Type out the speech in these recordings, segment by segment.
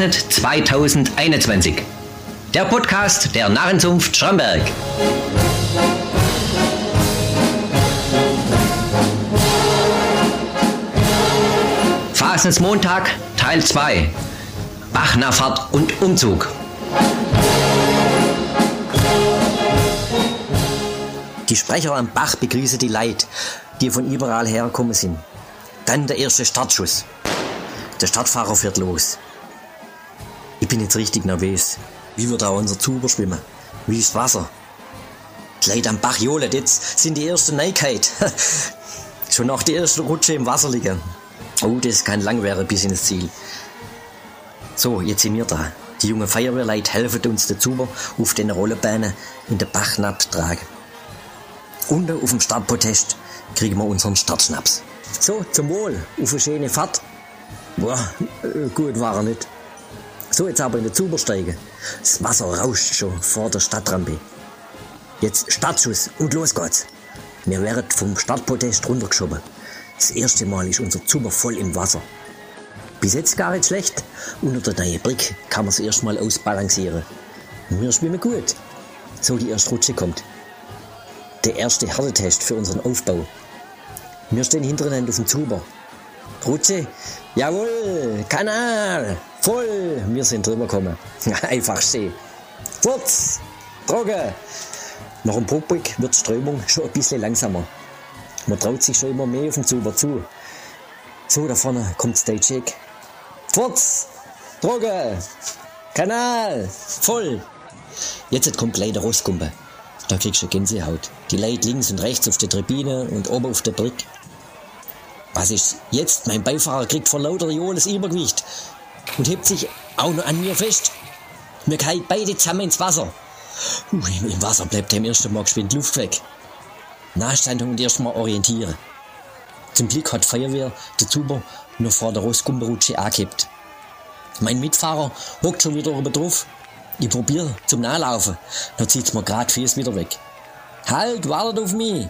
Fasnet 2021. Der Podcast der Narrenzunft Schramberg. Fasnets Montag Teil 2. Bachnachfahrt und Umzug. Die Sprecher am Bach begrüßen die Leute, die von überall hergekommen sind. Dann der erste Startschuss. Der Stadtfahrer fährt los. Ich bin jetzt richtig nervös. Wie wird auch unser Zuber schwimmen? Wie ist Wasser? Leute am Bach johlen, jetzt sind die ersten Neuigkeit. Schon nach der ersten Rutsche im Wasser liegen. Oh, das kann lang werden bis ins Ziel. So, jetzt sind wir da. Die jungen Feuerwehrleute helfen uns den Zuber auf den Rollebahnen in den Bach tragen. Unten auf dem Startprotest kriegen wir unseren Startschnaps. So, zum Wohl, auf eine schöne Fahrt. Boah, äh, gut war er nicht. So, jetzt aber in den Zuber steigen. Das Wasser rauscht schon vor der Stadtrampe. Jetzt Startschuss und los geht's. Wir werden vom Startpodest runtergeschoben. Das erste Mal ist unser Zuber voll im Wasser. Bis jetzt gar nicht schlecht. Unter der neuen Brick kann man es erstmal ausbalancieren. Wir schwimmen gut. So die erste Rutsche kommt. Der erste Härtetest für unseren Aufbau. Wir stehen hintereinander auf dem Zuber. Rutsche, jawohl, Kanal, voll, wir sind drüber gekommen. Einfach stehen. Furz, Droge. Nach dem Puppig wird die Strömung schon ein bisschen langsamer. Man traut sich schon immer mehr auf den Zuber zu. So, da vorne kommt Stage Check. Furz, Droge, Kanal, voll. Jetzt kommt gleich der Rostkumpe. Da kriegst du Gänsehaut. Die Leute links und rechts auf der Tribüne und oben auf der Brick. Was ist jetzt? Mein Beifahrer kriegt vor lauter Johles Übergewicht und hebt sich auch noch an mir fest. Wir fallen beide zusammen ins Wasser. Uh, Im Wasser bleibt im ersten Mal geschwind Luft weg. Nachstandung und erstmal orientieren. Zum Glück hat Feuerwehr der Zuber nur vor der Rostgumberutsche angehebt. Mein Mitfahrer hockt schon wieder oben drauf. Ich probiere zum Nachlaufen. Da zieht's mir grad Fies wieder weg. Halt, wartet auf mich!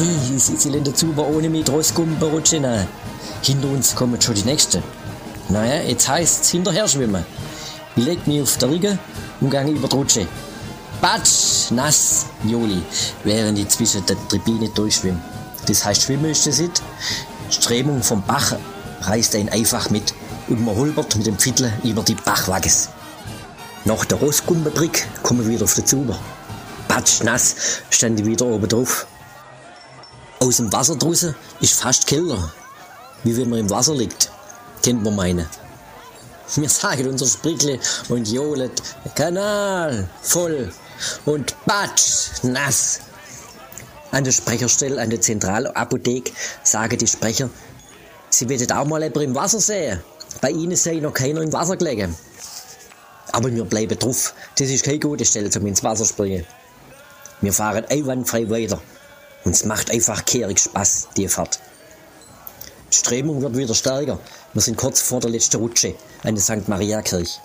Ich der Zuber ohne mich Rostgumben rutschen. Hinter uns kommen schon die Nächsten. Naja, jetzt heißt's hinterher schwimmen. Ich leg mich auf der Rüge und gehe über die Rutsche. Batsch, nass, Joli, während ich zwischen der Tribüne durchschwimme. Das heißt, Schwimmen ist das nicht. Strömung vom Bach reißt einen einfach mit und man holpert mit dem Viertel über die Bachwagges. Nach der Rostgumbenbrick kommen wir wieder auf den Zuber. Batsch, nass, stand ich wieder oben drauf. Aus dem Wasser draußen ist fast kälter, wie wenn man im Wasser liegt, kennt man meine. Wir sagen unser Sprickle und johlet, Kanal, voll und Batsch, nass. An der Sprecherstelle, an der Zentralapotheke sagen die Sprecher, sie werden auch mal jemand im Wasser sehen. Bei ihnen sei noch keiner im Wasser gelegen. Aber wir bleiben drauf. Das ist keine gute Stelle zum ins Wasser springen. Wir fahren einwandfrei weiter. Und es macht einfach kehrig Spaß, die Fahrt. Die Strömung wird wieder stärker. Wir sind kurz vor der letzten Rutsche an der St. Maria Kirche.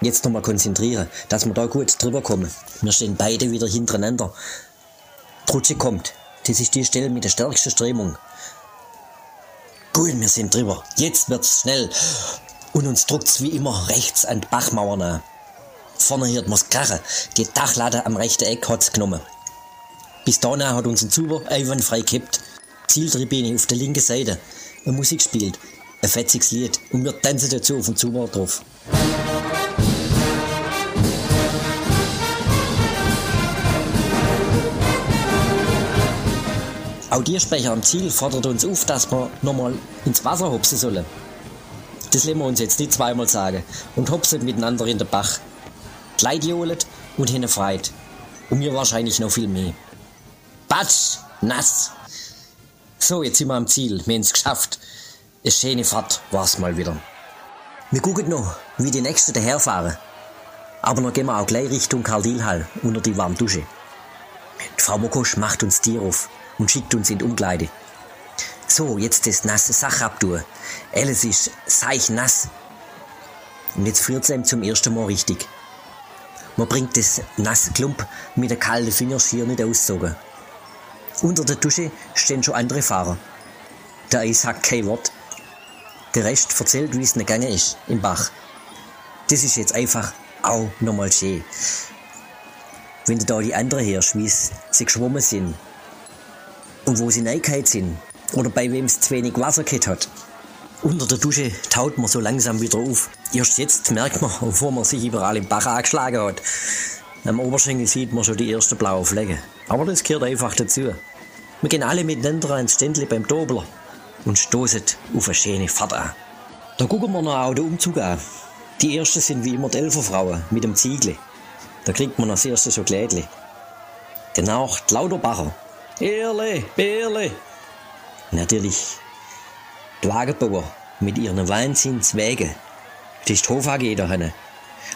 Jetzt nochmal konzentrieren, dass wir da gut drüber kommen. Wir stehen beide wieder hintereinander. Die Rutsche kommt. Das ist die Stelle mit der stärksten Strömung. Gut, wir sind drüber. Jetzt wird's schnell. Und uns druckt's wie immer rechts an die Bachmauer nah. Vorne hört man's krachen. Die Dachlatte am rechten Eck hat's genommen. Bis dahin hat unser Zuber einwandfrei gekippt. Zieltribüne auf der linken Seite. Eine Musik spielt. Ein fetziges Lied. Und wir tanzen dazu auf dem Zuber drauf. Auch die Sprecher am Ziel fordert uns auf, dass wir nochmal ins Wasser hopsen sollen. Das lassen wir uns jetzt nicht zweimal sagen und hopsen miteinander in den Bach. Kleid und hinne freit. Und mir wahrscheinlich noch viel mehr. Batsch, nass. So, jetzt sind wir am Ziel. Wir haben es geschafft. Eine schöne Fahrt war's mal wieder. Wir gucken noch, wie die Nächsten daherfahren. Aber noch gehen wir auch gleich Richtung Karl-Diel-Hall unter die warme Dusche. Die Frau Mokosch macht uns Tier auf und schickt uns in die Umkleide. So, jetzt das nasse Sach abtun. Alles ist nass. Und jetzt friert es ihm zum ersten Mal richtig. Man bringt das nasse Klump mit der kalten Fingerschier nicht auszogen. Unter der Dusche stehen schon andere Fahrer. Der sagt kein Wort. Der Rest erzählt, wie es nicht gegangen ist, im Bach. Das ist jetzt einfach auch nochmal schön. Wenn du da die anderen hörst, wie sie geschwommen sind und wo sie reingehauen sind oder bei wem es zu wenig Wasser gehabt hat. Unter der Dusche taut man so langsam wieder auf. Erst jetzt merkt man, bevor man sich überall im Bach angeschlagen hat. Am Oberschenkel sieht man schon die ersten blauen Flecken. Aber das gehört einfach dazu. Wir gehen alle miteinander ans Ständli beim Dobler und stoßen auf eine schöne Fahrt an. Da gucken wir noch auch den Umzug an. Die ersten sind wie immer die Elferfrauen mit dem Ziegel. Da kriegt man als erstes so Klädli. Danach die Lauterbacher. Erle, Erle. Natürlich die Wagenbauer mit ihren Wahnsinnswägen. Das ist die Hof AG da hinten.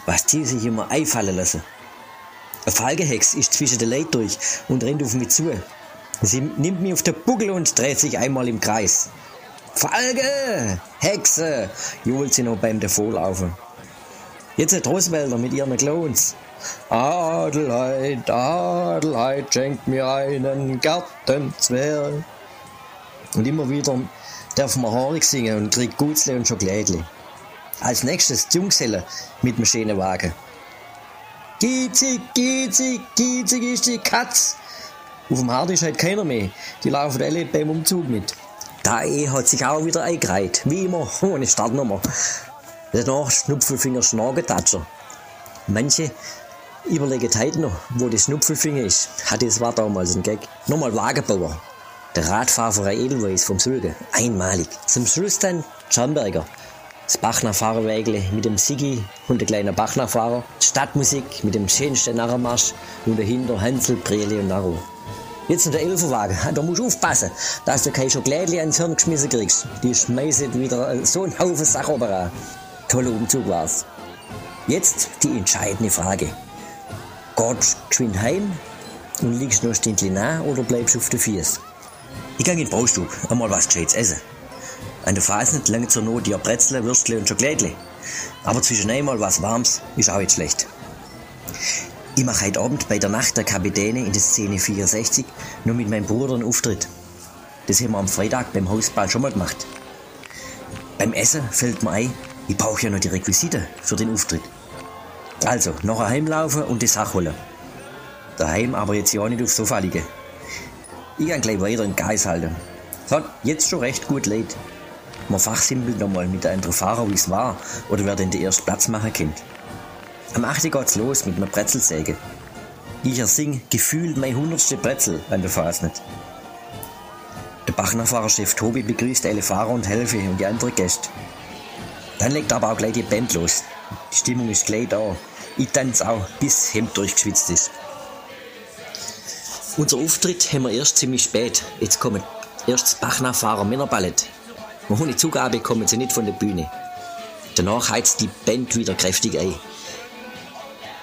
Was die sich immer einfallen lassen. Eine Falgehex ist zwischen den Leuten durch und rennt auf mich zu. Sie nimmt mich auf den Buckel und dreht sich einmal im Kreis. Falge! Hexe! johlt sie noch beim Davonlaufen. Jetzt hat Roswälder mit ihren Clowns. Adelheid, Adelheid, schenkt mir einen Gartenzwerg. Und immer wieder darf man Horig singen und kriegt Gutzle und Schokolädle. Als nächstes die Junggeselle mit dem schönen Wagen. Giezig, giezig, giezig ist die Katz. Auf dem Hart ist halt keiner mehr. Die laufen alle beim Umzug mit. Da E hat sich auch wieder eingereiht. Wie immer, ohne Startnummer. Danach Schnupfelfinger Schnagetatscher. Manche überlegen heute noch, wo die Schnupfelfinger ist. Hat das war damals ein Gag. Nochmal Wagenbauer. Der Radfahrer Edelweiss vom Sülge. Einmalig. Zum Schluss dann Schamberger. Das Bachnerfahrerwägle mit dem Sigi und der kleine Bachnerfahrer. Stadtmusik mit dem schönsten Narrenmarsch und dahinter Hansel, Brele und Narro. Jetzt noch der Elferwagen. Da musst du aufpassen, dass du kein Schokolädchen ans Hirn geschmissen kriegst. Die schmeißen wieder so einen Haufen Sachen oben Toller Umzug war's. Jetzt die entscheidende Frage. Gehst geschwind heim und liegst noch ein Stündchen nach oder bleibst du auf den Fies? Ich gehe in den Baustub, einmal was Gescheites essen. An der Fasnet lange zur Not ja Brezel, Würstle und Schokolädle. Aber zwischen einmal was Warmes ist auch nicht schlecht. Ich mache heute Abend bei der Nacht der Kapitäne in der Szene 64 nur mit meinem Bruder einen Auftritt. Das haben wir am Freitag beim Hausball schon mal gemacht. Beim Essen fällt mir ein, ich brauche ja noch die Requisite für den Auftritt. Also, nachher heimlaufen und die Sache holen. Daheim aber jetzt ja nicht aufs Sofa liegen. Ich kann gleich weiter in Geist halten. Hat jetzt schon recht gut leid. Man fachsimpelt nochmal mit einem Fahrer, wie es war, oder wer den ersten Platz machen kennt. Am 8. geht's los mit einer Brezelsäge. Ich ersing gefühlt mein hundertste Brezel an der Fasnet. Der Bachnerfahrerchef Tobi begrüßt alle Fahrer und Helfe und die anderen Gäste. Dann legt aber auch gleich die Band los. Die Stimmung ist gleich da. Ich tanze auch, bis Hemd durchgeschwitzt ist. Unser Auftritt haben wir erst ziemlich spät. Jetzt kommen erst das Bachnachfahrer Männerballett. Ohne Zugabe kommen sie nicht von der Bühne. Danach heizt die Band wieder kräftig ein.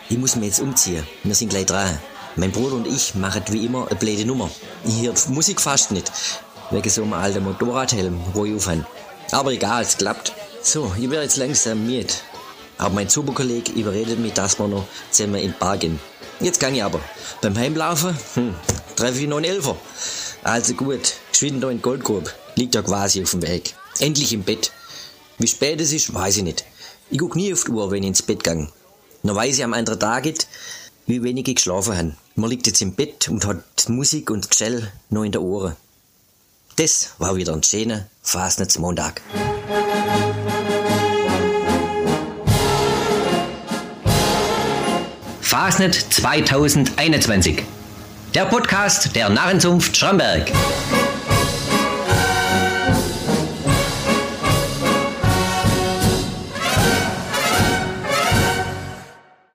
Ich muss mich jetzt umziehen. Wir sind gleich dran. Mein Bruder und ich machen wie immer eine blöde Nummer. Höre Musik fast nicht. Wegen so einem alten Motorradhelm, wo ich aufhöre. Aber egal, es klappt. So, ich werde jetzt langsam müde. Aber mein Superkollege überredet mich, dass wir noch zusammen in die Bar gehen. Jetzt kann ich aber. Beim Heimlaufen hm, treffe ich noch einen Elfer. Also gut, geschwind da in Goldgrub. Liegt ja quasi auf dem Weg. Endlich im Bett. Wie spät es ist, weiß ich nicht. Ich guck nie auf die Uhr, wenn ich ins Bett gang. Noch weiß ich am anderen Tag, wie wenig ich geschlafen habe. Man liegt jetzt im Bett und hat Musik und Gestell noch in den Ohren. Das war wieder ein schöner Fastnachtsmontag. Fasnet 2021. Der Podcast der Narrenzunft Schramberg.